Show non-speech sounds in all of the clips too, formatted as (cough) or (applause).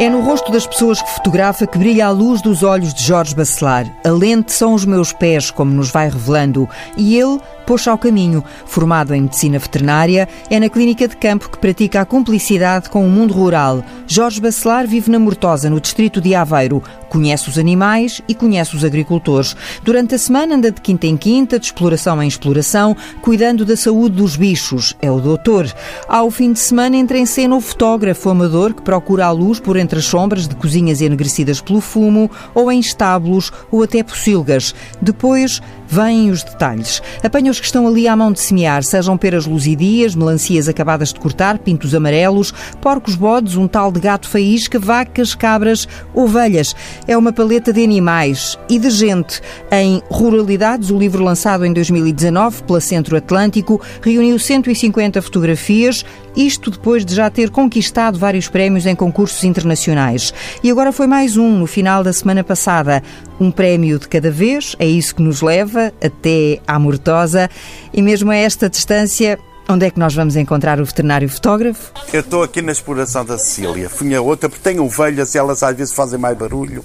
É no rosto das pessoas que fotografa que brilha a luz dos olhos de Jorge Bacelar. A lente são os meus pés, como nos vai revelando, e ele pôs ao caminho. Formado em medicina veterinária, é na clínica de campo que pratica a cumplicidade com o mundo rural. Jorge Bacelar vive na Mortosa, no distrito de Aveiro. Conhece os animais e conhece os agricultores. Durante a semana anda de quinta em quinta, de exploração em exploração, cuidando da saúde dos bichos. É o doutor. Ao fim de semana entra em cena o fotógrafo amador que procura a luz por entre entre as sombras de cozinhas enegrecidas pelo fumo ou em estábulos ou até pocilgas. Depois vêm os detalhes. Apanha os que estão ali à mão de semear, sejam peras luzidias, melancias acabadas de cortar, pintos amarelos, porcos bodes, um tal de gato faísca, vacas, cabras, ovelhas. É uma paleta de animais e de gente. Em Ruralidades, o livro lançado em 2019 pela Centro Atlântico reuniu 150 fotografias, isto depois de já ter conquistado vários prémios em concursos internacionais. E agora foi mais um no final da semana passada. Um prémio de cada vez, é isso que nos leva até à Mortosa. E mesmo a esta distância, Onde é que nós vamos encontrar o veterinário fotógrafo? Eu estou aqui na exploração da Cecília. Fui a outra porque tenho ovelhas e elas às vezes fazem mais barulho.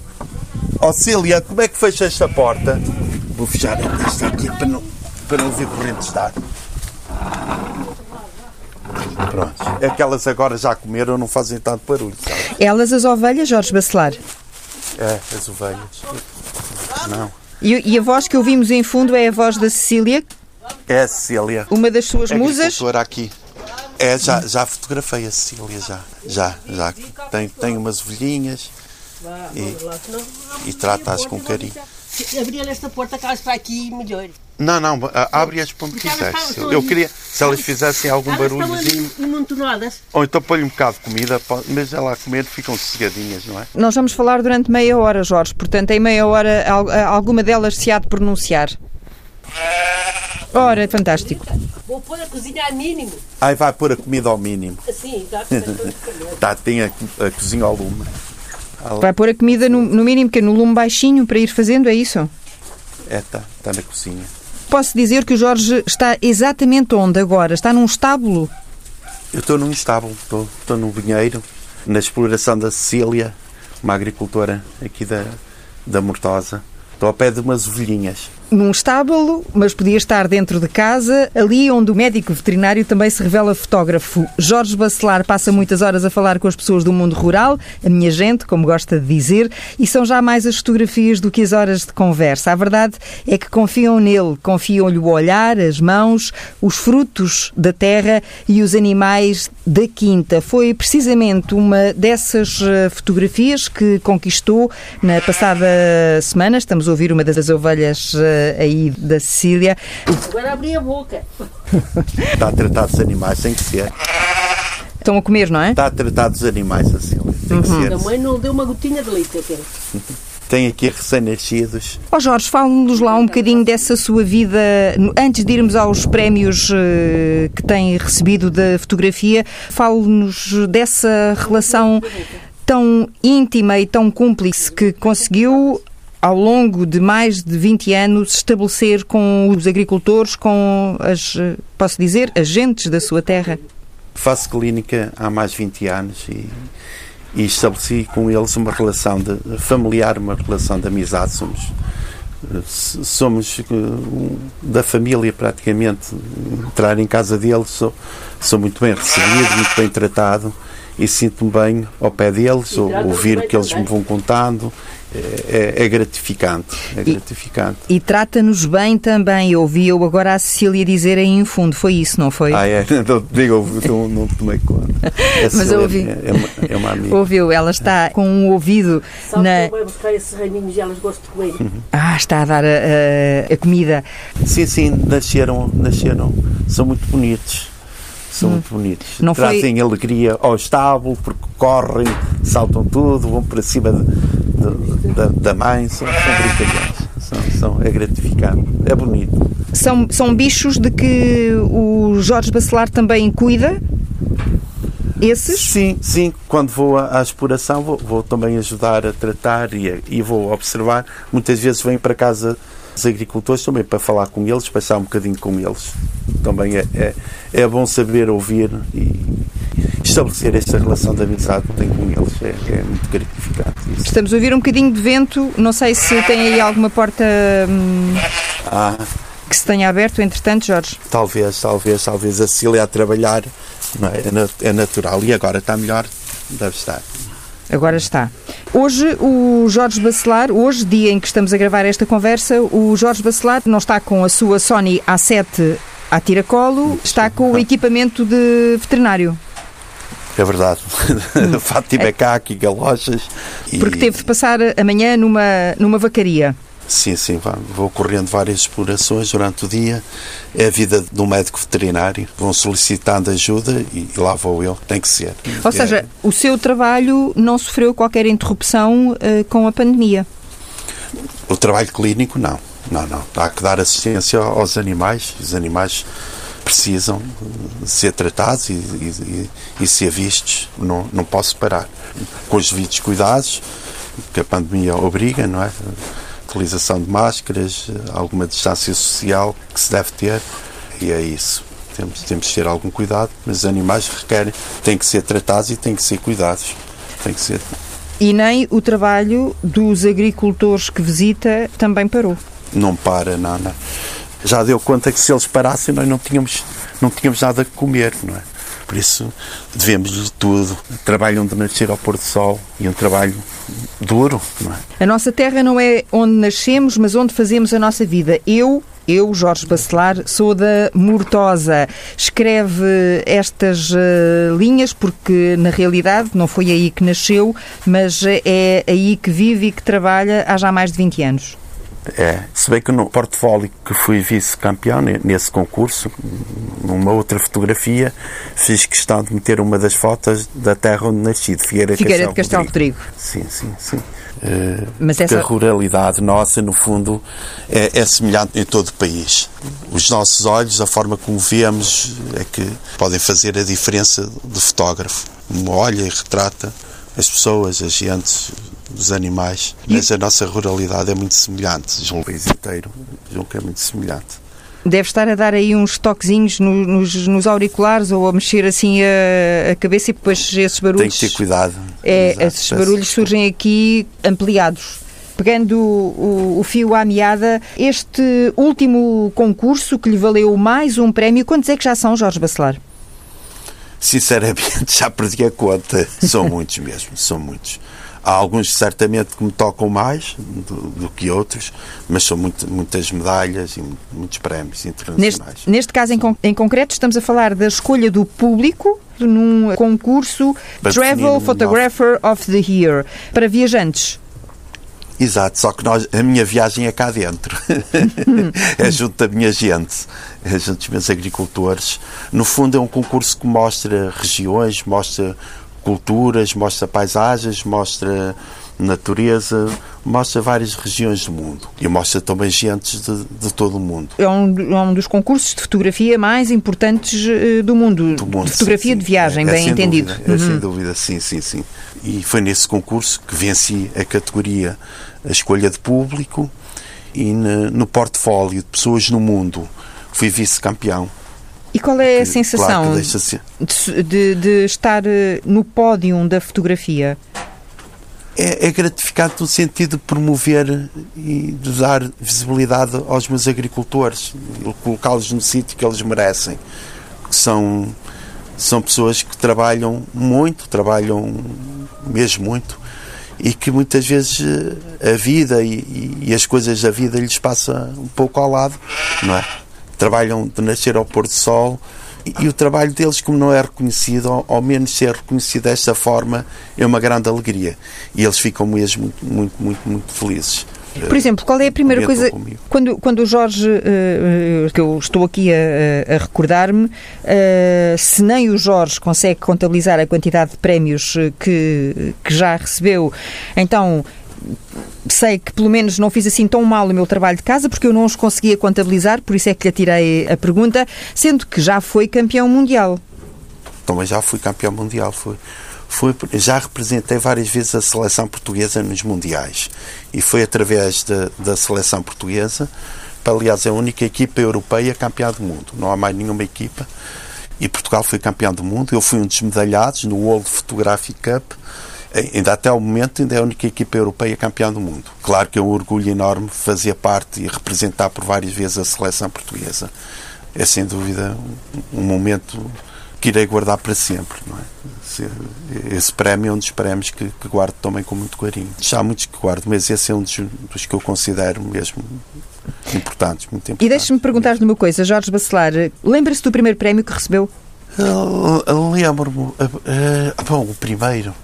Ó oh, Cecília, como é que fecha esta porta? Vou fechar esta aqui para não, para não ver correntes de ar. Pronto. Aquelas agora já comeram, não fazem tanto barulho. Sabe? Elas, as ovelhas, Jorge Bacelar? É, as ovelhas. Não. E, e, a voz que ouvimos em fundo é a voz da Cecília? É a Cecília. Uma das suas é musas? aqui. É, já, já fotografei a Cecília, já. Já, já. Tem, tem umas ovelhinhas e, e trata-as com carinho. Abrir esta porta que elas para aqui melhor. Não, não, abre-as quiseres. Eu queria, se elas fizessem algum barulhozinho. Ou então põe um bocado de comida, mas ela a comer ficam sossegadinhas, não é? Nós vamos falar durante meia hora, Jorge, portanto, em meia hora alguma delas se há de pronunciar. Ora, fantástico. Vou pôr a cozinha ao mínimo. Aí vai pôr a comida ao mínimo. Sim, tá, (laughs) tá, tem a, a cozinha ao lume. Vai pôr a comida no, no mínimo, que é no lume baixinho para ir fazendo, é isso? É, está, está na cozinha. Posso dizer que o Jorge está exatamente onde agora? Está num estábulo? Eu estou num estábulo, estou, estou num vinheiro, na exploração da Cecília, uma agricultora aqui da, da Mortosa. Estou ao pé de umas ovelhinhas num estábulo, mas podia estar dentro de casa, ali onde o médico veterinário também se revela fotógrafo. Jorge Bacelar passa muitas horas a falar com as pessoas do mundo rural, a minha gente, como gosta de dizer, e são já mais as fotografias do que as horas de conversa. A verdade é que confiam nele, confiam-lhe o olhar, as mãos, os frutos da terra e os animais da quinta. Foi precisamente uma dessas eh, fotografias que conquistou na passada semana. Estamos a ouvir uma das ovelhas eh, aí da Sicília. Agora abri a boca. Está a tratar dos animais, tem que ser. Estão a comer, não é? Está a tratar dos animais assim, tem que uhum. ser. A mãe não deu uma gotinha de leite até. Tem aqui recém-nascidos. Ó oh Jorge, fale-nos lá um bocadinho dessa sua vida, antes de irmos aos prémios eh, que tem recebido da fotografia, fale-nos dessa relação tão íntima e tão cúmplice que conseguiu ao longo de mais de 20 anos, estabelecer com os agricultores, com as, posso dizer, agentes da sua terra? Faço clínica há mais de 20 anos e, e estabeleci com eles uma relação de, familiar, uma relação de amizade. Somos, somos uh, da família praticamente. Entrar em casa deles, sou, sou muito bem recebido, muito bem tratado e sinto-me bem ao pé deles, ouvir o que eles me vão contando é, é, é, gratificante. É gratificante. E, e trata-nos bem também. Eu ouvi eu agora a Cecília dizer aí em fundo, foi isso, não foi? Ah, é? (laughs) Não, digo, não, não tomei conta. (laughs) Mas eu ouvi. É, é, uma, é uma amiga. Ouviu, ela está com um ouvido Sabe na. Vai buscar esses raminhos e elas gostam de comer. Uhum. Ah, está a dar a, a, a, comida. Sim, sim, nasceram, nasceram. São muito bonitos são hum. muito bonitos. Não Trazem foi... alegria ao estábulo, porque correm, saltam tudo, vão para cima de, de, da, da mãe, são, são brincalhões. São, são, é gratificante, é bonito. São, são bichos de que o Jorge Bacelar também cuida? Esses? Sim, sim. Quando vou à, à exploração, vou, vou, também ajudar a tratar e, e vou observar. Muitas vezes venho para casa os agricultores também para falar com eles, passar um bocadinho com eles. Também é, é, é bom saber ouvir e estabelecer esta relação de amizade que tenho com eles é, é muito gratificante. Isso. Estamos a ouvir um bocadinho de vento, não sei se tem aí alguma porta hum, Ah, que se tenha aberto, entretanto, Jorge. talvez, talvez, talvez a Cília a trabalhar não é? É, é natural e agora está melhor, deve estar. Agora está. Hoje o Jorge Bacelar, hoje, dia em que estamos a gravar esta conversa, o Jorge Bacelar não está com a sua Sony A7 a tiracolo, está com o equipamento de veterinário. É verdade. (laughs) Fátima é cá, aqui galochas. e- Porque teve de passar amanhã numa, numa vacaria. Sim, sim, vou correndo várias explorações durante o dia. É a vida de um médico veterinário. Vão solicitando ajuda e lá vou eu. Tem que ser. Ou É- seja, o seu trabalho não sofreu qualquer interrupção eh, com a pandemia. O trabalho clínico, não. Não, não. Há que dar assistência aos animais. Os animais precisam ser tratados e, e, e, ser vistos. Não, não posso parar. Com os devidos cuidados, que a pandemia obriga, não é? Utilização de máscaras, alguma distância social que se deve ter. E é isso. Temos, temos de ter algum cuidado, mas os animais requerem, têm que ser tratados e têm que ser cuidados. Tem que ser E nem o trabalho dos agricultores que visita também parou. Não para, não. Já deu conta que se eles parassem nós não tínhamos, não tínhamos nada a comer, não é? Por isso devemos de tudo. Trabalho onde nascer ao pôr do sol e um trabalho duro, não é? A nossa terra não é onde nascemos, mas onde fazemos a nossa vida. Eu, eu, Jorge Bacelar, sou da Mortosa. Escreve estas eh, linhas porque, na realidade, não foi aí que nasceu, mas é aí que vive e que trabalha há já mais de 20 anos. É, se bem que no portfólio que fui vice-campeão ne- nesse concurso, numa outra fotografia, fiz questão de meter uma das fotos da terra onde nasci, de Figueira, Figueira de Castelo Rodrigo. Rodrigo. Sim, sim, sim. Mas essa- a ruralidade nossa, no fundo, é, é semelhante em todo o país. Os nossos olhos, a forma como vemos, é que podem fazer a diferença do fotógrafo. Como olha e retrata as pessoas, as gentes, os animais. Mas a nossa ruralidade é muito semelhante. João País inteiro, julgo que é muito semelhante. Deve estar a dar aí uns toquezinhos no- nos, nos auriculares ou a mexer assim a, a cabeça e depois esses Tem barulhos. que ter cuidado. É, Exato, esses barulhos surgem aqui ampliados. Pegando o, o- o fio à meada, este último concurso que lhe valeu mais um prémio, quantos é que já são, Jorge Bacelar? Sinceramente, (laughs) já perdi a conta. São muitos mesmo, são muitos. Há alguns, certamente, que me tocam mais do, do que outros, mas são muito- muitas medalhas e mu- muitos prémios Neste, internacionais. neste caso em, em concreto, estamos a falar da escolha do público num concurso Para Travel Photographer of the Year para viajantes. Exato, só que nós, a minha viagem é cá dentro. (laughs) é junto da minha gente, é junto dos meus agricultores. No fundo, é um concurso que mostra regiões, mostra culturas, mostra paisagens, mostra natureza, mostra várias regiões do mundo. E mostra também gentes de, de todo o mundo. É um, é um dos concursos de fotografia mais importantes eh, do mundo. do mundo. de fotografia sim, de sim. viagem, É- é bem sem entendido. Dúvida, é Uhum. sem dúvida, sim, sim, sim. E foi nesse concurso que venci a categoria a escolha de público e ne- no portfólio de pessoas no mundo fui vice-campeão. E qual é a Que, sensação claro de, de- de estar eh, no pódio da fotografia? É, é gratificante no sentido de promover e de dar visibilidade aos meus agricultores, colocá-los no sítio que eles merecem. Que são, são pessoas que trabalham muito, trabalham mesmo muito, e que muitas vezes eh, a vida e, e- e as coisas da vida lhes passa um pouco ao lado, não é? Trabalham de nascer ao pôr do sol e, o trabalho deles, como não é reconhecido, ao, ao menos ser reconhecido desta forma, é uma grande alegria. E eles ficam mesmo muito, muito, muito, muito felizes. Por exemplo, qual é a primeira coisa quando, quando o Jorge, eh, eh, que eu estou aqui a, a- recordar-me, eh, se nem o Jorge consegue contabilizar a quantidade de prémios que, que já recebeu, então sei que pelo menos não fiz assim tão mal o meu trabalho de casa porque eu não os conseguia contabilizar, por isso é que lhe atirei a pergunta, sendo que já foi campeão mundial. Também já fui campeão mundial. Fui, fui, já representei várias vezes a seleção portuguesa nos mundiais. E foi através da, da seleção portuguesa, aliás, é a única equipa europeia campeã do mundo. Não há mais nenhuma equipa. e Portugal foi campeão do mundo. Eu fui um dos medalhados no World Photographic Cup. Ainda até o momento, ainda é a única equipa europeia campeã do mundo. Claro que é um orgulho enorme fazer parte e representar por várias vezes a seleção portuguesa. É sem dúvida um momento que irei guardar para sempre. Não é? Esse prémio é um dos prémios que, que, guardo também com muito carinho. Já há muitos que guardo, mas esse é um dos, dos que eu considero mesmo importantes. Muito importantes. E deixe-me perguntar-lhe uma coisa, Jorge Bacelar, lembra-se do primeiro prémio que recebeu? Lembro-me. Uh, uh, bom, o primeiro.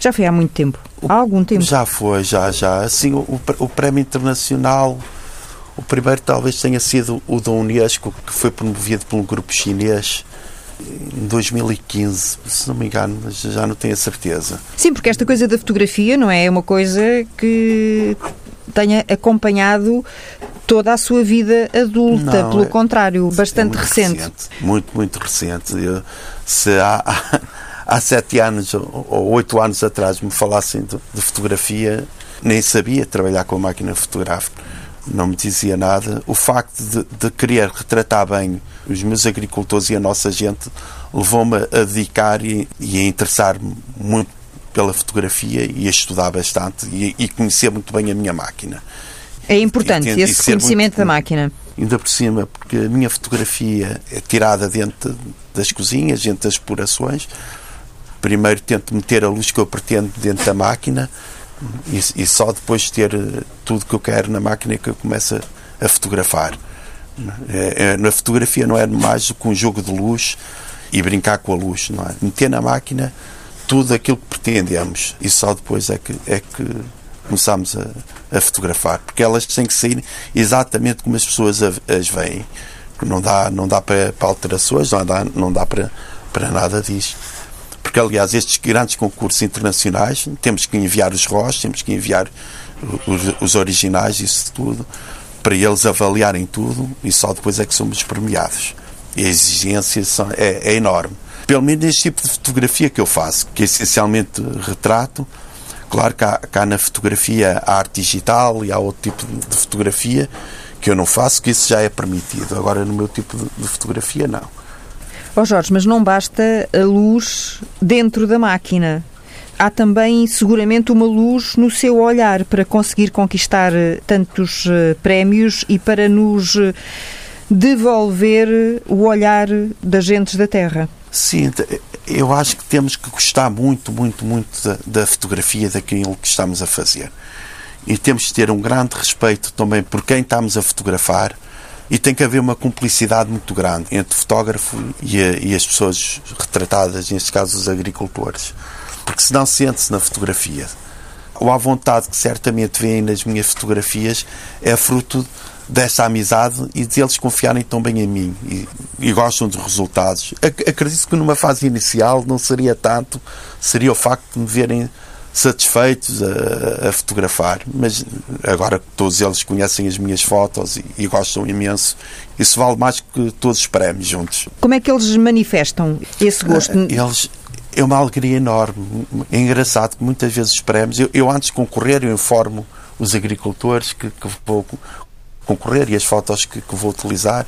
Já foi há muito tempo. Há algum tempo. Já foi, já, já. Assim, o, o prémio internacional, o primeiro talvez tenha sido o da Unesco, que foi promovido por um grupo chinês em 2015, se não me engano, mas já não tenho a certeza. Sim, porque esta coisa da fotografia não é uma coisa que tenha acompanhado toda a sua vida adulta, não, pelo é, contrário, bastante é recente. recente. Muito, muito recente. Eu, se há, há, há, sete anos ou oito anos atrás me falassem de, de fotografia, nem sabia trabalhar com a máquina fotográfica não me dizia nada. O facto de, de querer retratar bem os meus agricultores e a nossa gente levou-me a dedicar e, e a interessar-me muito pela fotografia e a estudar bastante e, e conhecer muito bem a minha máquina. É importante e, esse conhecimento muito, da máquina. Ainda por cima, porque a minha fotografia é tirada dentro das cozinhas, dentro das explorações. Primeiro tento meter a luz que eu pretendo dentro da máquina e, e só depois de ter eh, tudo que eu quero na máquina é que eu começo a, a fotografar. É, é, na fotografia não é mais do que um jogo de luz e brincar com a luz, não é? Meter na máquina tudo aquilo que pretendemos e só depois é que, é que começamos a, a fotografar, porque elas têm que sair exatamente como as pessoas as veem. Não dá, não dá para, para alterações, não dá, não dá para, para nada disso porque aliás estes grandes concursos internacionais temos que enviar os ROS, temos que enviar os, os originais, isso tudo, para eles avaliarem tudo e só depois é que somos premiados. E a exigência é, é enorme. Pelo menos neste tipo de fotografia que eu faço, que é essencialmente retrato, Claro que há, na fotografia a arte digital e há outro tipo de fotografia que eu não faço, que isso já é permitido. Agora, no meu tipo de, de fotografia, não. Ó oh Jorge, mas não basta a luz dentro da máquina. Há também, seguramente, uma luz no seu olhar para conseguir conquistar eh, tantos uh, prémios e para nos uh, devolver o olhar das gentes da Terra. Sim, eu acho que temos que gostar muito, muito, muito da, da fotografia, daquilo que estamos a fazer. E temos de ter um grande respeito também por quem estamos a fotografar, e tem que haver uma cumplicidade muito grande entre o fotógrafo e, a, e as pessoas retratadas, neste caso os agricultores. Porque senão sente-se na fotografia. Ou a vontade que certamente vem nas minhas fotografias é fruto dessa amizade e de eles confiarem tão bem em mim e, e, gostam dos resultados. Acredito que numa fase inicial não seria tanto, seria o facto de me verem satisfeitos a, a, fotografar, mas agora todos eles conhecem as minhas fotos e, e, gostam imenso, isso vale mais que todos os prémios juntos. Como é que eles manifestam esse gosto? Ah, eles, é uma alegria enorme. É engraçado que muitas vezes os prémios, eu, eu antes de concorrer, eu informo os agricultores que, que vou concorrer e as fotos que, que, vou utilizar.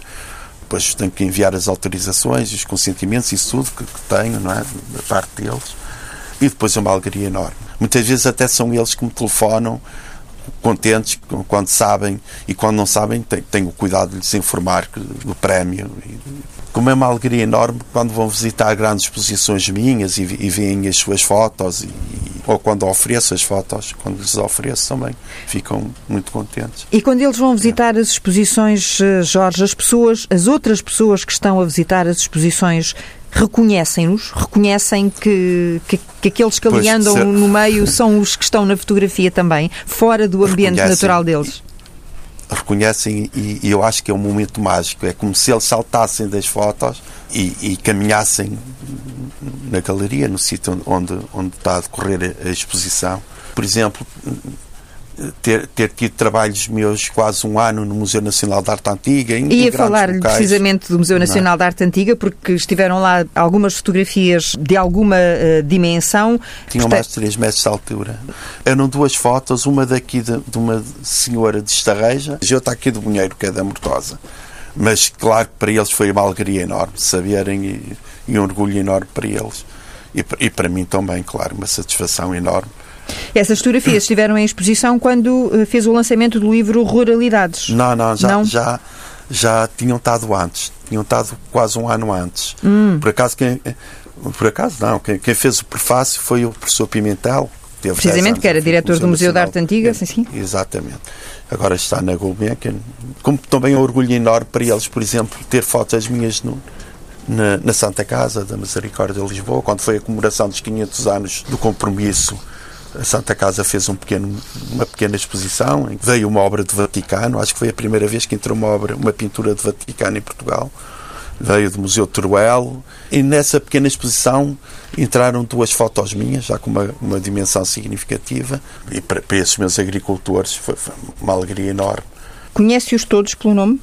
Depois tenho que enviar as autorizações, os consentimentos, isso tudo que, que tenho, não é? Da parte deles e depois é uma alegria enorme. Muitas vezes até são eles que me telefonam contentes quando sabem e quando não sabem tenho o cuidado de lhes informar do prémio como é uma alegria enorme quando vão visitar grandes exposições minhas e, e veem as suas fotos e, ou quando ofereço as fotos, quando lhes ofereço também, ficam muito contentes. E quando eles vão visitar as exposições, eh, Jorge, as pessoas, as outras pessoas que estão a visitar as exposições reconhecem-nos, reconhecem que, que, que, aqueles que ali andam se... no meio são os que estão na fotografia também, fora do ambiente natural deles. Reconhecem e, e, eu acho que é um momento mágico. É como se eles saltassem das fotos e, e caminhassem na galeria, no sítio onde, onde está a decorrer a exposição. Por exemplo, ter, ter tido trabalhos meus quase um ano no Museu Nacional de Arte Antiga. Em, Ia falar precisamente do Museu Nacional de Arte Antiga, porque estiveram lá algumas fotografias de alguma uh, dimensão. Tinham mais de 3 metros de altura. Eram duas fotos, uma daqui de, de uma senhora de Estarreja e outra aqui do Bunheiro, que é da Mortosa. Mas claro que para eles foi uma alegria enorme saberem e, e um orgulho enorme para eles. E, e para mim também, claro, uma satisfação enorme. Essas fotografias estiveram em exposição quando eh, fez o lançamento do livro Ruralidades. Não, não, já, Não? já, já tinham estado antes. Tinham estado quase um ano antes. Hum. Por acaso, quem, por acaso não, quem, quem fez o prefácio foi o professor Pimentel. que teve 10 Precisamente, que era diretor do Museu da Nacional. Arte Antiga, É, sim, sim. Exatamente. Agora está na Gulbenkian. Como também é um orgulho enorme para eles, por exemplo, ter fotos minhas no, na, na Santa Casa da Misericórdia de Lisboa, quando foi a comemoração dos 500 anos do compromisso. A Santa Casa fez um pequeno, uma pequena exposição, veio uma obra do Vaticano, acho que foi a primeira vez que entrou uma obra, uma pintura do Vaticano em Portugal. Veio do Museu Teruel e nessa pequena exposição entraram duas fotos minhas, já com uma, uma dimensão significativa. E para, para esses meus agricultores foi, foi uma alegria enorme. Conhece-os todos pelo nome?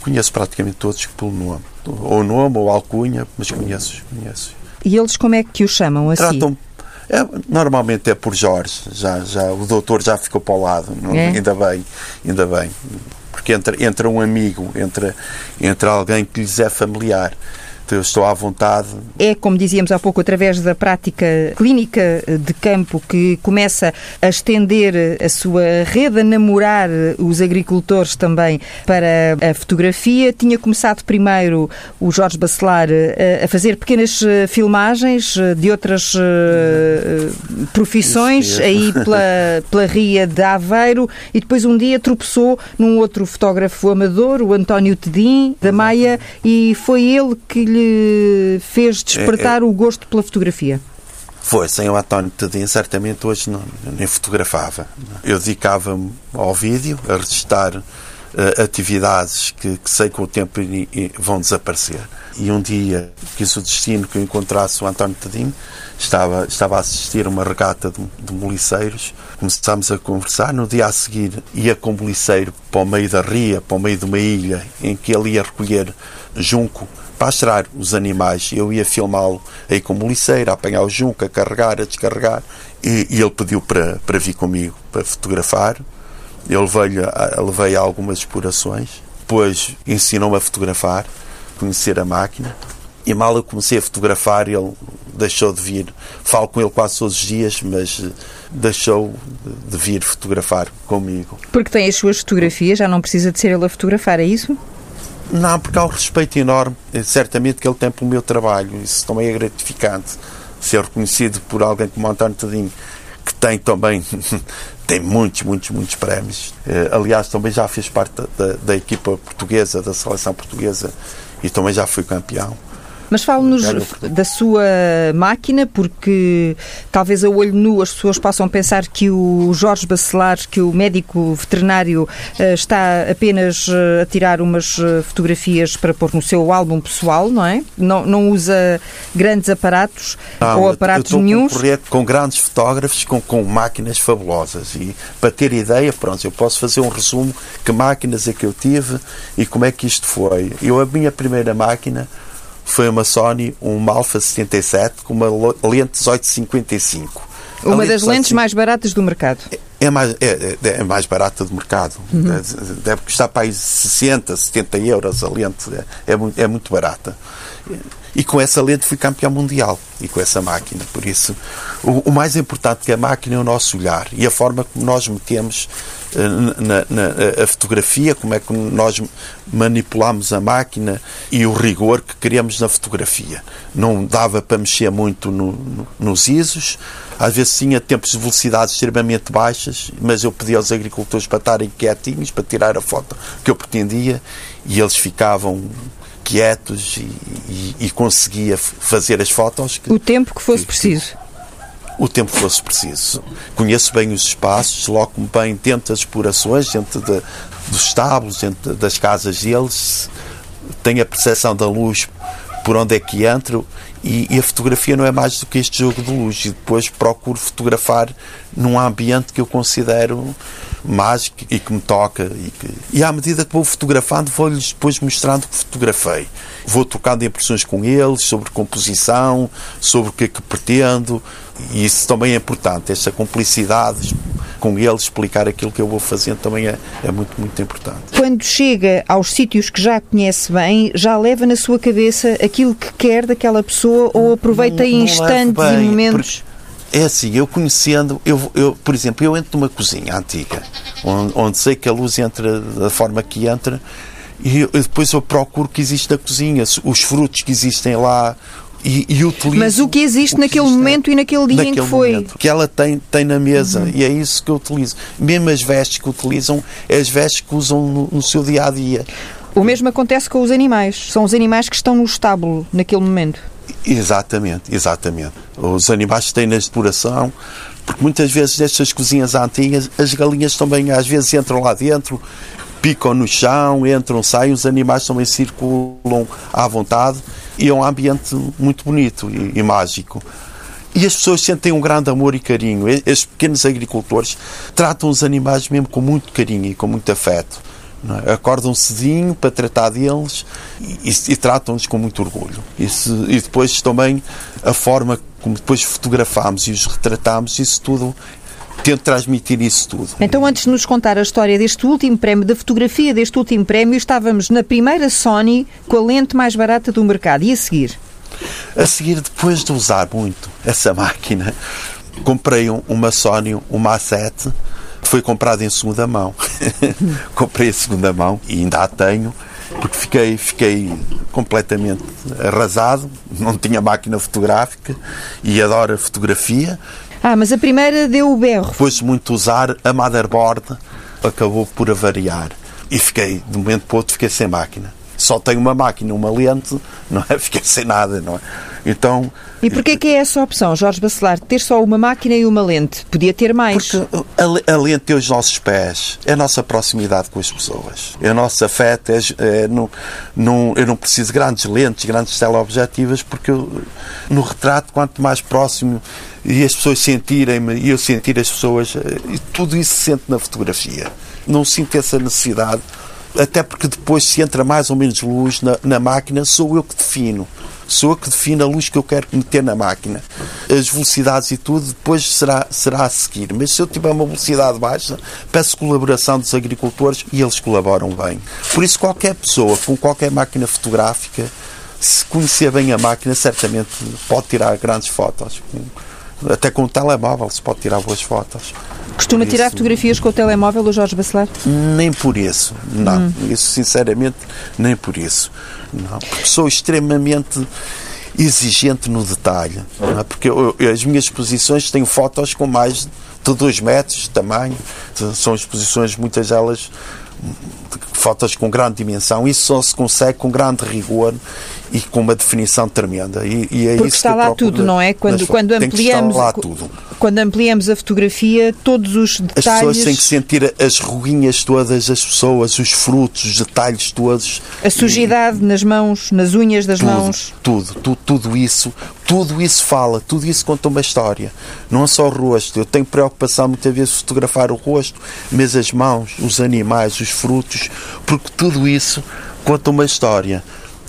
Conheço praticamente todos pelo nome, ou nome ou alcunha, mas conheço, conheço. E eles como é que o chamam assim? Tratam é, normalmente é por Jorge, já, já, o doutor já ficou para o lado, não- É? ainda bem, ainda bem. Porque entra, entra um amigo, entra, entra alguém que lhes é familiar. Então eu estou à vontade. É, como dizíamos há pouco, através da prática clínica de campo que começa a estender a sua rede, a namorar os agricultores também para a fotografia. Tinha começado primeiro o Jorge Bacelar eh, a fazer pequenas eh, filmagens eh, de outras eh, profissões aí (laughs) pela, pela Ria de Aveiro e depois um dia tropeçou num outro fotógrafo amador, o António Tedim, da Maia, e foi ele que lhe fez despertar o gosto pela fotografia. Foi, sem o António Tadinho, certamente hoje não, nem fotografava. Eu dedicava-me ao vídeo, a registrar eh, atividades que, que sei que com o tempo vão desaparecer. E um dia quis o destino que eu encontrasse o António Tadinho, estava, estava a assistir a uma regata de, de moliceiros, começámos a conversar. No dia a seguir, ia com o moliceiro para o meio da ria, para o meio de uma ilha, em que ele ia recolher junco para astrar os animais. Eu ia filmá-lo aí com o moliceiro, a apanhar o junco, a carregar, a descarregar. E, e ele pediu para, para vir comigo para fotografar. Eu levei-lhe levei a algumas explorações. Depois ensinou-me a fotografar, conhecer a máquina. E mal eu comecei a fotografar, ele deixou de vir. Falo com ele quase todos os dias, mas eh, deixou de vir fotografar comigo. Porque tem as suas fotografias, já não precisa de ser ele a fotografar, é isso? Não, porque há um respeito enorme, eh, certamente, que ele tem pelo meu trabalho. Isso também é gratificante. Ser reconhecido por alguém como António Tadinho, que tem também (laughs) tem muitos, muitos, muitos prémios. Eh, aliás, também já fez parte da, da- equipa portuguesa, da seleção portuguesa, e também já foi campeão. Mas fale-nos da sua máquina, porque talvez a olho nu as pessoas possam pensar que o Jorge Bacelar, que o médico veterinário, eh, está apenas eh, a tirar umas eh, fotografias para pôr no seu álbum pessoal, não é? Não, não usa grandes aparatos Não, ou aparatos nenhuns. concorrer com grandes fotógrafos com, com máquinas fabulosas e para ter ideia, pronto, eu posso fazer um resumo que máquinas é que eu tive e como é que isto foi. Eu a minha primeira máquina foi uma Sony, um Alpha 77 com uma lente 1855. A Uma das lentes 1855 mais baratas do mercado. É mais, é, é- é mais barata do mercado. Uhum. Deve- Deve custar para aí 60, 70 euros a lente. É, é, muito, é muito barata. E com essa lente fui campeão mundial. E com essa máquina. Por isso, o, o mais importante que a máquina é o nosso olhar e a forma como nós metemos eh, na, na- a fotografia, como é que nós manipulamos a máquina e o rigor que queremos na fotografia. Não dava para mexer muito no- no- nos ISOs, às vezes tinha tempos de velocidade extremamente baixas, mas eu pedia aos agricultores para estarem quietinhos, para tirar a foto que eu pretendia, e eles ficavam quietos e, e- e conseguia fazer as fotos que, O tempo que fosse que- preciso. o tempo que fosse preciso. Conheço bem os espaços, desloco-me bem dentro das explorações, dentro de- dos estábulos, dentro das casas deles, tenho a percepção da luz por onde é que entro e, e a fotografia não é mais do que este jogo de luz. E depois procuro fotografar num ambiente que eu considero mágico e que me toca. E, que- e à medida que vou fotografando vou-lhes depois mostrando que fotografei. Vou trocando impressões com eles sobre composição sobre o que é que pretendo. E isso também é importante esta cumplicidade com eles, explicar aquilo que eu vou fazendo também é, é muito, muito importante. Quando chega aos sítios que já conhece bem, já leva na sua cabeça aquilo que quer daquela pessoa ou aproveita Não- não instantes bem, e momentos? É assim, eu conhecendo, eu, eu, por exemplo, eu entro numa cozinha antiga, onde, onde sei que a luz entra da forma que entra, e eu- depois eu procuro que existe na cozinha, os frutos que existem lá, e, e utilizo. Mas o que existe naquele existe momento e naquele dia em que naquele foi? momento, que ela tem, tem na mesa, e é isso que eu utilizo. Mesmo as vestes que utilizam, é as vestes que usam no, no seu dia a dia. O mesmo acontece com os animais. São os animais que estão no estábulo naquele momento. Exatamente, exatamente. Os animais têm na exploração, porque muitas vezes nestas cozinhas antigas, as galinhas também às vezes entram lá dentro, picam no chão, entram, saem, os animais também circulam à vontade e é um ambiente muito bonito e, e mágico. E as pessoas sentem um grande amor e carinho. E- Estes pequenos agricultores tratam os animais mesmo com muito carinho e com muito afeto. é? Acordam cedinho para tratar deles e, e- tratam-nos com muito orgulho. Isso- e depois também a forma como depois fotografamos e os retratamos, isso tudo, tento transmitir isso tudo. Então, antes de nos contar a história deste último prémio, da fotografia deste último prémio, estávamos na primeira Sony com a lente mais barata do mercado. E a seguir? A seguir, depois de usar muito essa (laughs) máquina, comprei um- uma Sony, uma A7, que foi comprada em segunda mão. (laughs) comprei em segunda mão e ainda a tenho, porque fiquei, fiquei completamente arrasado, não tinha máquina fotográfica e adoro a fotografia. Ah, mas a primeira deu o berro. Depois de muito usar, a motherboard acabou por avariar. E fiquei, de um momento para o outro, fiquei sem máquina. Só tenho uma máquina, uma lente, não é? (laughs) Fiquei sem nada, não é? Então, E porquê que é essa opção, Jorge Bacelar, ter só uma máquina e uma lente? Podia ter mais. Porque a, le- a lente é os nossos pés, é a nossa proximidade com as pessoas, é o nosso afeto. É, é, não, não, eu não preciso de grandes lentes, grandes teleobjetivas, porque eu, no retrato, quanto mais próximo e as pessoas sentirem-me e eu sentir as pessoas, eh, e tudo isso se sente na fotografia. Não sinto essa necessidade, até porque depois, se entra mais ou menos luz na, na máquina, sou eu que defino. Sou eu que defino a luz que eu quero meter na máquina. As velocidades e tudo depois será, será a seguir. Mas se eu tiver uma velocidade baixa, peço colaboração dos agricultores e eles colaboram bem. Por isso, qualquer pessoa com qualquer máquina fotográfica, se conhecer bem a máquina, certamente pode tirar grandes fotos. Até com o telemóvel se pode tirar boas fotos. Costuma Por tirar isso- fotografias com o telemóvel, o Jorge Bacelar? nem por isso, não. Isso, sinceramente, nem por isso. Não. Porque sou extremamente exigente no detalhe. é? Porque eu- eu- as minhas exposições têm fotos com mais de 2 metros de tamanho. São exposições, muitas delas, fotos com grande dimensão. Isso só se consegue com grande rigor e com uma definição tremenda. E, e é Porque isso está lá tudo, não é? Quando, quando ampliamos lá co- tudo. quando ampliamos a fotografia, todos os As detalhes, pessoas têm que sentir as ruguinhas todas, as pessoas, os frutos, os detalhes todos. a sujidade nas mãos, nas unhas das tudo, mãos. tudo, tudo, tudo isso, tudo isso fala, tudo isso conta uma história. Não é só o rosto. Eu tenho preocupação muitas vezes fotografar o rosto, mas as mãos, os animais, os frutos, porque tudo isso conta uma história.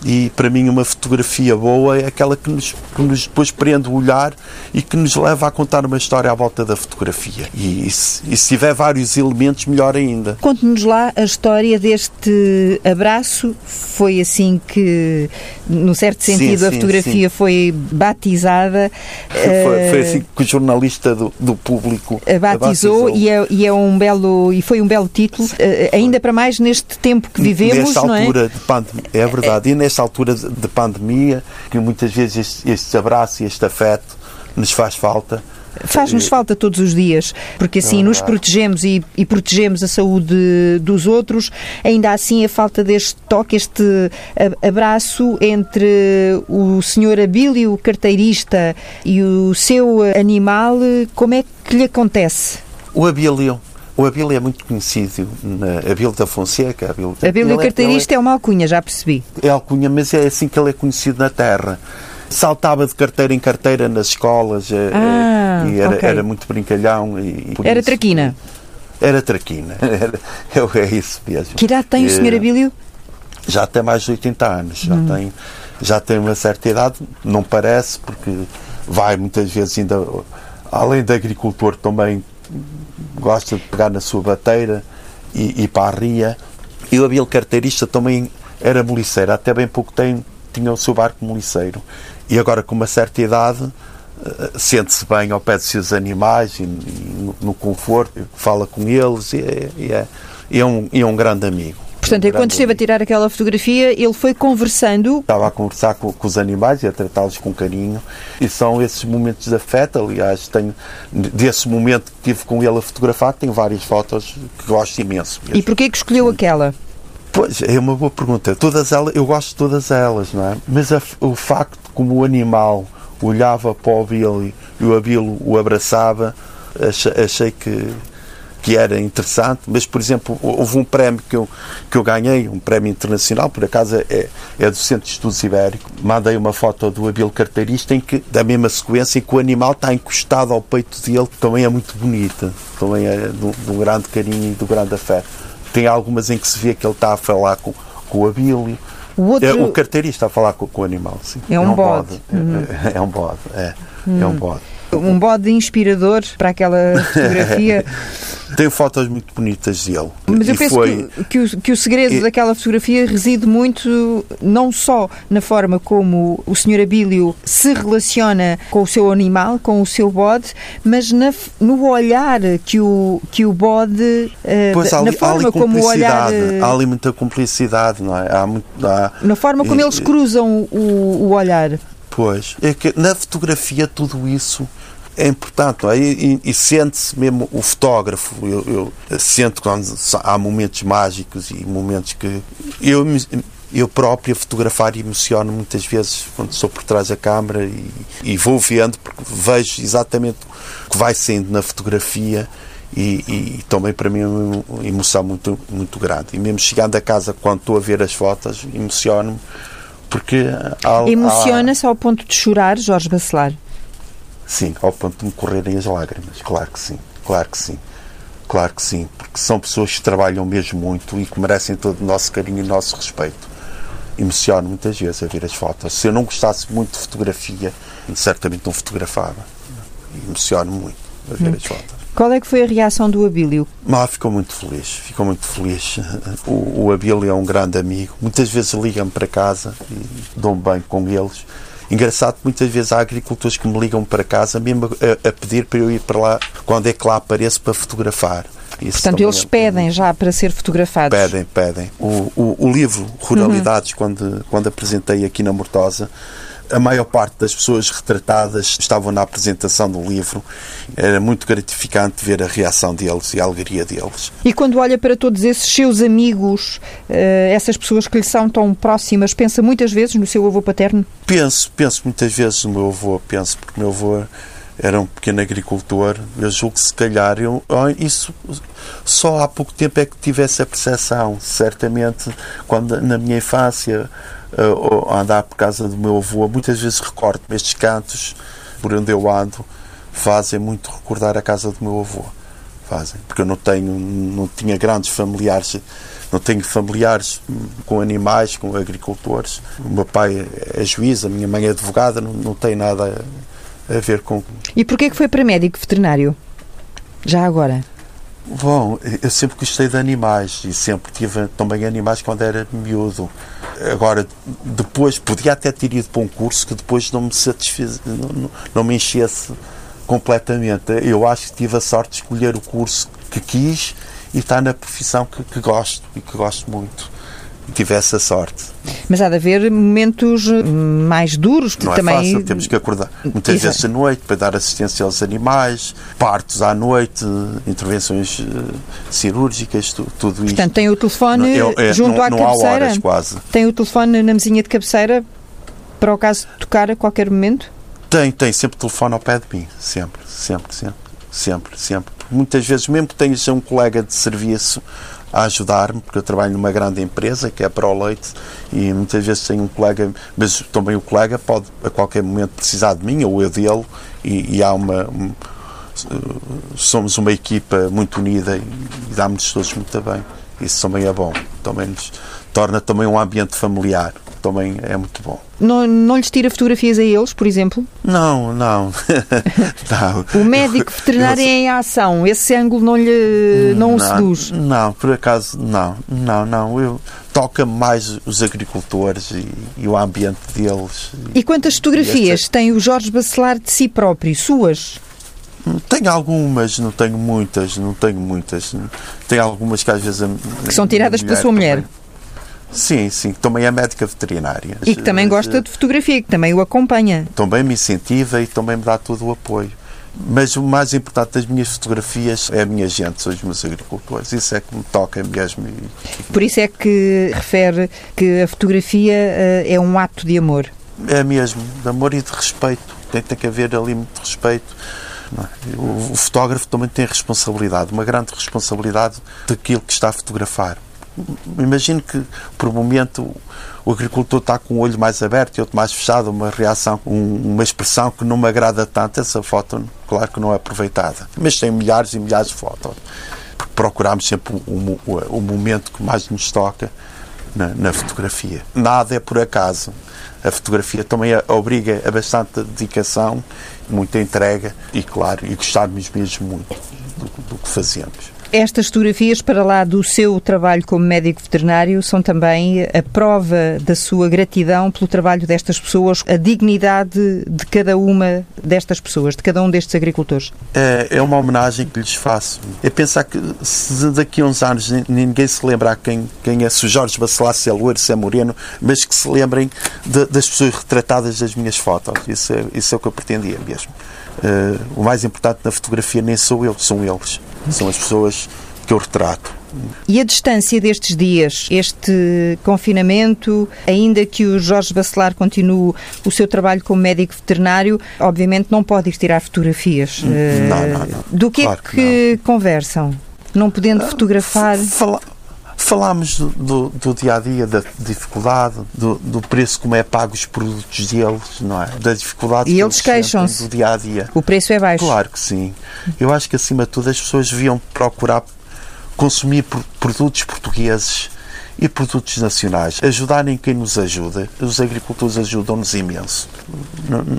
E para mim uma fotografia boa é aquela que nos, que nos depois prende o olhar e que nos leva a contar uma história à volta da fotografia. E, se, e se tiver vários elementos, melhor ainda. Conte-nos lá a história deste abraço. Foi assim que, num certo Sim, sentido, a sim, fotografia foi batizada. Foi, foi eh, assim que o jornalista do, do público a batizou, E, é, e é um belo e foi um belo título eh, ainda para mais neste tempo que vivemos nesta é? altura de pandemia, é verdade, e nesta altura de, de pandemia, que muitas vezes este, este abraço e este afeto nos faz falta. Faz-nos falta todos os dias, porque assim nos protegemos e, e protegemos a saúde dos outros. Ainda assim, a falta deste toque, este abraço entre o senhor Abílio, carteirista, e o seu animal, como é que lhe acontece? O Abílio, o Abílio é muito conhecido, na Abílio da Fonseca. Abílio, Abílio ele é- carteirista é uma alcunha, já percebi. é, é alcunha, mas é assim que ele é conhecido na terra. Saltava de carteira em carteira nas escolas eh, Ah, e era, ok. era muito brincalhão. E, Era isso- traquina. Era traquina. (laughs) Era, é, é isso mesmo. Que idade tem o Eh, senhor Abílio? já tem mais de 80 anos, já, tem, já tem uma certa idade, não parece, porque vai muitas vezes ainda, além de agricultor, também gosta de pegar na sua bateira e ir para a ria. E o Abílio carteirista também era moliceiro, até bem pouco tempo tinha o seu barco moliceiro. E agora, com uma certa idade, eh, sente-se bem ao pé dos seus animais e, e no, conforto, fala com eles e é, e é, e é, um, e é um grande amigo. Portanto, quando esteve a tirar aquela fotografia, ele foi conversando. Estava a conversar com, com os animais e a tratá-los com carinho. E são esses momentos de afeto. Aliás, tenho, desse momento que tive com ele a fotografar, tenho várias fotos que gosto imenso. Mesmo. E porquê que escolheu aquela? Pois, é uma boa pergunta. Todas elas, eu gosto de todas elas, não é? Mas a, o facto como o animal olhava para o Billy e o Abilo o abraçava, achei, achei que que era interessante, mas, por exemplo, houve um prémio que eu, que eu ganhei, um prémio internacional, por acaso é, é do Centro de Estudos Ibérico. Mandei uma foto do Abel Carteirista em que, da mesma sequência, em que o animal está encostado ao peito dele, que também é muito bonita, também é de, de um grande carinho e de um grande afeto. Tem algumas em que se vê que ele está a falar com, com o Abílio. O, outro... é, o carteirista a falar com, com o animal, sim. É um, é um bode. bode. Uhum. É, é, um bode, é. Uhum. É um bode um bode inspirador para aquela fotografia. (laughs) Tem fotos muito bonitas dele. Mas eu e penso foi... que, que, o, que o segredo e... daquela fotografia reside muito não só na forma como o Sr. Abílio se relaciona com o seu animal, com o seu bode, mas na, no olhar que o, que o bode. Uh, pois, há, na forma há como o olhar. Há ali muita cumplicidade, não é? Há muito, há... Na forma como e, eles cruzam o, o olhar. Pois, é que na fotografia tudo isso é importante, é? e, e, e sente-se mesmo o fotógrafo. Eu, eu sinto quando há momentos mágicos e momentos que eu, eu próprio a fotografar emociono muitas vezes quando estou por trás da câmara e, e vou vendo, porque vejo exatamente o que vai sendo na fotografia. E, e, também para mim é uma emoção muito, muito grande. E mesmo chegando a casa, quando estou a ver as fotos, emociono-me porque. Emociona-se ao ponto de chorar, Jorge Bacelar? Sim, ao ponto de me correrem as lágrimas. Claro que sim, claro que sim. Claro que sim, porque são pessoas que trabalham mesmo muito e que merecem todo o nosso carinho e o nosso respeito. Emociono muitas vezes a ver as fotos. Se eu não gostasse muito de fotografia, certamente não fotografava. Emociono muito a ver hum. as fotos. Qual é que foi a reação do Abílio? Ah, ficou muito feliz, ficou muito feliz. O, o Abílio é um grande amigo. Muitas vezes liga-me para casa e dou-me bem com eles. Engraçado que muitas vezes há agricultores que me ligam para casa mesmo a, a pedir para eu ir para lá, quando é que lá apareço para fotografar. Isso Portanto, eles é pedem já para ser fotografados. Pedem, pedem. O, o, o livro Ruralidades, uhum. quando, quando apresentei aqui na Mortosa, a maior parte das pessoas retratadas estavam na apresentação do livro. Era muito gratificante ver a reação deles e a alegria deles. E quando olha para todos esses seus amigos, eh, essas pessoas que lhe são tão próximas, pensa muitas vezes no seu avô paterno? Penso, penso muitas vezes no meu avô, penso, porque o meu avô era um pequeno agricultor. Eu julgo que se calhar eu, isso só há pouco tempo é que tive essa percepção. Certamente, quando na minha infância a andar por casa do meu avô, muitas vezes recordo-me estes cantos por onde eu ando, fazem muito recordar a casa do meu avô. Fazem, porque eu não tenho, não tinha grandes familiares, não tenho familiares com animais, com agricultores. O meu pai é juiz, a minha mãe é advogada, não, não tem nada a ver com. E porquê que foi para médico veterinário? Já agora? Bom, eu sempre gostei de animais e sempre tive também animais quando era miúdo. Agora, depois, podia até ter ido para um curso que depois não me satisfez, não, não me enchesse completamente. Eu acho que tive a sorte de escolher o curso que quis e estar na profissão que, que gosto e que gosto muito tive essa sorte. Mas há de haver momentos mais duros que Não também. É fácil, temos que acordar muitas Exato. vezes à noite para dar assistência aos animais, partos à noite, intervenções uh, cirúrgicas, tu, tudo isso. Portanto, tem o telefone não, é, junto não, à não cabeceira. Há horas, quase. Tem o telefone na mesinha de cabeceira para o caso de tocar a qualquer momento? Tem, tem sempre telefone ao pé de mim, sempre, sempre, sempre, sempre, sempre. Muitas vezes, mesmo que tenhas um colega de serviço a ajudar-me, porque eu trabalho numa grande empresa que é para o leite e muitas vezes tenho um colega, mas também o colega pode a qualquer momento precisar de mim ou eu dele e, e há uma. Um, somos uma equipa muito unida e, dá-nos todos muito bem. Isso também é bom, também nos torna também um ambiente familiar. Também é muito bom. Não, não lhes tira fotografias a eles, por exemplo? Não, não. (laughs) não. O médico veterinário Eu- em ação, esse ângulo não lhe não, o seduz? Não, por acaso, não, não, não. Eu toca mais os agricultores e, e o ambiente deles. E quantas fotografias tem o Jorge Bacelar de si próprio, suas? Tenho algumas, não tenho muitas, não tenho muitas. Tenho algumas que às vezes. Que são tiradas pela sua mulher? também- Sim, sim, que também é médica veterinária. E que também Mas, gosta de fotografia, que também o acompanha. também me incentiva e também me dá todo o apoio. Mas o mais importante das minhas fotografias é a minha gente, são os meus agricultores. Isso é que me toca mesmo. Por isso é que refere que a fotografia eh, é um ato de amor. É mesmo, de amor e de respeito. Tem, tem que haver ali muito respeito. é? O, o fotógrafo também tem responsabilidade, uma grande responsabilidade daquilo que está a fotografar. Imagino que, por um momento, o agricultor está com o olho mais aberto e outro mais fechado, uma reação, um- uma expressão que não me agrada tanto. Essa foto, claro que não é aproveitada. Mas tem milhares e milhares de fotos. Procuramos sempre o momento que mais nos toca na, na fotografia. Nada é por acaso. A fotografia também a- obriga a bastante dedicação, muita entrega e, claro, e gostarmos mesmo muito do, do que fazemos. Estas fotografias, para lá do seu trabalho como médico veterinário, são também a prova da sua gratidão pelo trabalho destas pessoas, a dignidade de cada uma destas pessoas, de cada um destes agricultores. É, é uma homenagem que lhes faço. É pensar que se daqui a uns anos nin- ninguém se lembrar quem, quem é, se Jorge Bacelar, se é loiro, se é moreno, mas que se lembrem de- das pessoas retratadas das minhas fotos. Isso é, isso é o que eu pretendia mesmo. Eh, o mais importante na fotografia nem sou eu, são eles. São as pessoas que eu retrato. E a distância destes dias, este confinamento, ainda que o Jorge Bacelar continue o seu trabalho como médico veterinário, obviamente não pode ir tirar fotografias. Eh, não, não, não. Do que Claro é que que conversam? Não podendo fotografar. Fala- falámos do, do, do dia a dia, da dificuldade, do, do preço como é pago os produtos deles, não é? Da dificuldade E que eles queixam-se. do dia a dia. O preço é baixo. Claro que sim. Eu acho que acima de tudo as pessoas deviam procurar consumir pro- produtos portugueses e produtos nacionais. Ajudarem quem nos ajuda. Os agricultores ajudam-nos imenso.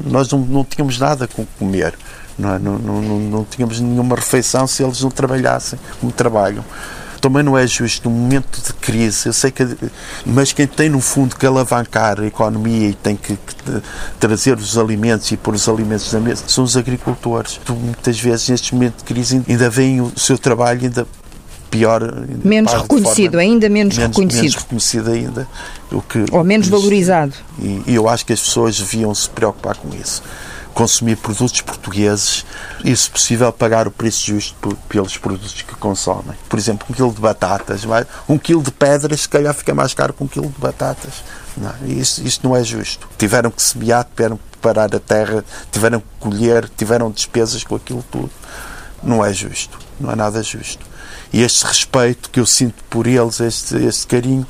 Nós não, não tínhamos nada com comer. Não, é? não, não, não, não tínhamos nenhuma refeição se eles não trabalhassem como trabalham. Também não é justo num momento de crise, eu sei que, mas quem tem no fundo que alavancar a economia e tem que, que trazer os alimentos e pôr os alimentos na mesa são os agricultores. Muitas vezes neste momento de crise ainda veem o seu trabalho ainda pior, ainda Menos reconhecido, forma ainda menos, menos, reconhecido. menos reconhecido ainda, o que Ou menos valorizado. e, e eu acho que as pessoas deviam se preocupar com isso. Consumir produtos portugueses e, se possível, pagar o preço justo pelos produtos que consomem. Por exemplo, um quilo de batatas. Um quilo de pedras, se calhar, fica mais caro que um quilo de batatas. Não, isto, isto não é justo. Tiveram que semear, tiveram que preparar a terra, tiveram que colher, tiveram despesas com aquilo tudo. Não é justo. Não é nada justo. E este respeito que eu sinto por eles, este, este carinho,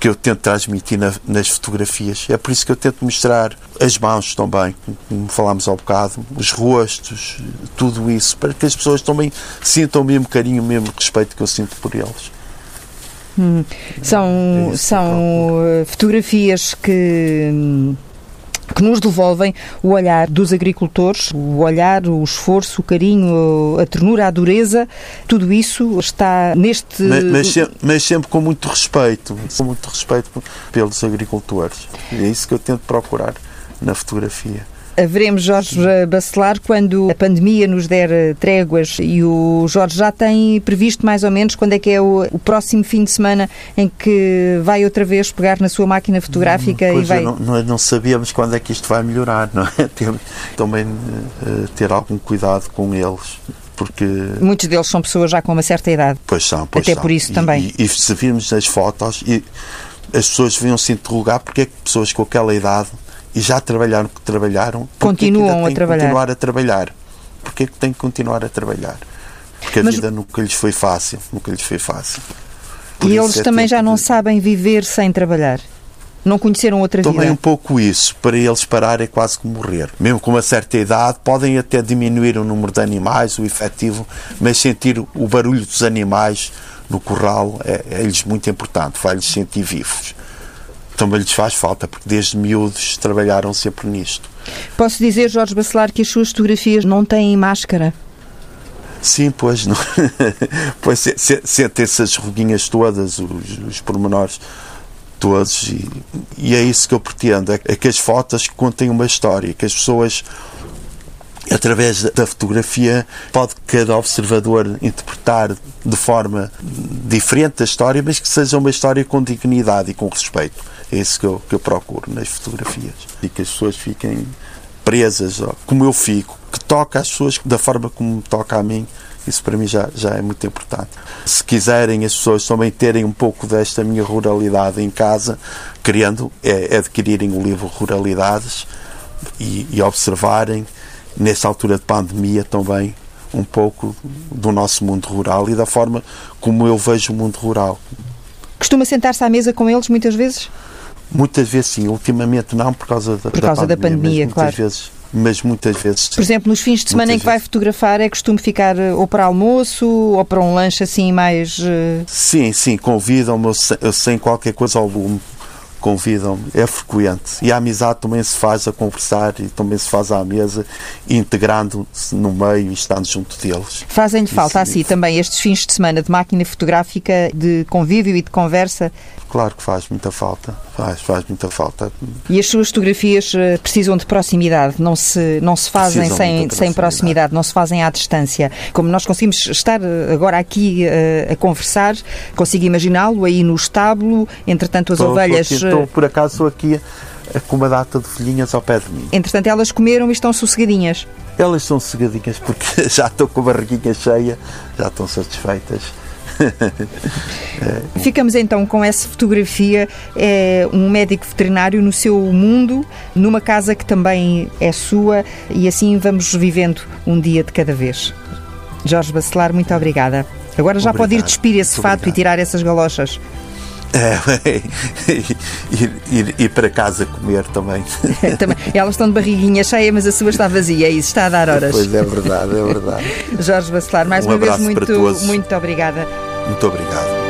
que eu tento transmitir na- nas fotografias. É por isso que eu tento mostrar as mãos também, como falámos ao bocado, os rostos, tudo isso, para que as pessoas também sintam o mesmo carinho, o mesmo respeito que eu sinto por eles. São, É são eh, fotografias que, hum, que nos devolvem o olhar dos agricultores, o olhar, o esforço, o carinho, a ternura, a dureza, tudo isso está neste. Mas, mas sempre, mas sempre com muito respeito, com muito respeito pelos agricultores. É isso que eu tento procurar na fotografia. Haveremos Jorge Bacelar quando a pandemia nos der eh, tréguas e o Jorge já tem previsto mais ou menos quando é que é o, o próximo fim de semana em que vai outra vez pegar na sua máquina fotográfica e Pois vai. eu não, nós não sabíamos quando é que isto vai melhorar, não é? (laughs) Temos também eh, ter algum cuidado com eles, porque Muitos deles são pessoas já com uma certa idade. Pois são, pois Até são. por isso E- também. E, e se virmos nas fotos, e as pessoas deviam se interrogar porque é que pessoas com aquela idade e já trabalharam que trabalharam que Continuam a que trabalhar. continuar a trabalhar. Porque é que têm que continuar a trabalhar? Porque a Mas- vida nunca lhes foi fácil, nunca lhes foi fácil. Por E eles é também já não de- sabem viver sem trabalhar. Não conheceram outra Também um vida. pouco isso, para eles parar é quase como morrer. Mesmo com uma certa idade, podem até diminuir o número de animais, o efetivo, mas sentir o barulho dos animais no corral é- é-lhes muito importante, vai-lhes sentir vivos. Também lhes faz falta, porque desde miúdos trabalharam sempre nisto. Posso dizer, Jorge Bacelar, que as suas fotografias não têm máscara? Sim, pois, não. (laughs) pois sente essas ruguinhas todas, os, os pormenores todos, e, e, é isso que eu pretendo: é, é que as fotos contem uma história, que as pessoas através da fotografia pode cada observador interpretar de forma diferente a história, mas que seja uma história com dignidade e com respeito. É isso que eu, que eu procuro nas fotografias. E que as pessoas fiquem presas, como eu fico, que toca as pessoas da forma como toca a mim. Isso para mim já, já é muito importante. Se quiserem as pessoas também terem um pouco desta minha ruralidade em casa, querendo, é adquirirem o livro Ruralidades e, e observarem nessa altura de pandemia também um pouco do nosso mundo rural e da forma como eu vejo o mundo rural. Costuma sentar-se à mesa com eles muitas vezes? Muitas vezes sim, ultimamente não por causa da, por causa da pandemia, da pandemia mas claro. Muitas vezes, mas muitas vezes. Sim. Por exemplo, nos fins de semana muitas em que vezes. vai fotografar, é costume ficar eh, ou para almoço ou para um lanche assim mais. Uh... Sim, sim, convidam-me sem qualquer coisa ao lume convidam-me, é frequente. E a amizade também se faz a conversar e também se faz à mesa, integrando-se no meio e estando junto deles. Fazem-lhe falta assim também estes fins de semana de máquina fotográfica, de convívio e de conversa? Claro que faz muita falta, faz, faz muita falta. E as suas fotografias eh, precisam de proximidade, não se, não se fazem sem, proximidade. sem proximidade, não se fazem à distância. Como nós conseguimos estar eh, agora aqui uh, a conversar, consigo imaginá-lo aí no estábulo, entretanto as estou, ovelhas... Estou, estou, por acaso estou aqui com uma data de folhinhas ao pé de mim. Entretanto elas comeram e estão sossegadinhas. Elas estão sossegadinhas porque (laughs) já estão com a barriguinha cheia, já estão satisfeitas (laughs) Ficamos então com essa fotografia. É um médico veterinário no seu mundo, numa casa que também é sua, e assim vamos vivendo um dia de cada vez. Jorge Bacelar, muito obrigada. Agora já obrigado. pode ir despir esse muito fato obrigado. e tirar essas galochas. É, (laughs) ir, ir, ir, para casa comer também. (laughs) também. Elas estão de barriguinha cheia, mas a sua está vazia, é isso, está a dar horas. Pois é verdade, é verdade. (laughs) Jorge Bacelar, mais um uma vez muito, muito obrigada. Muito obrigado.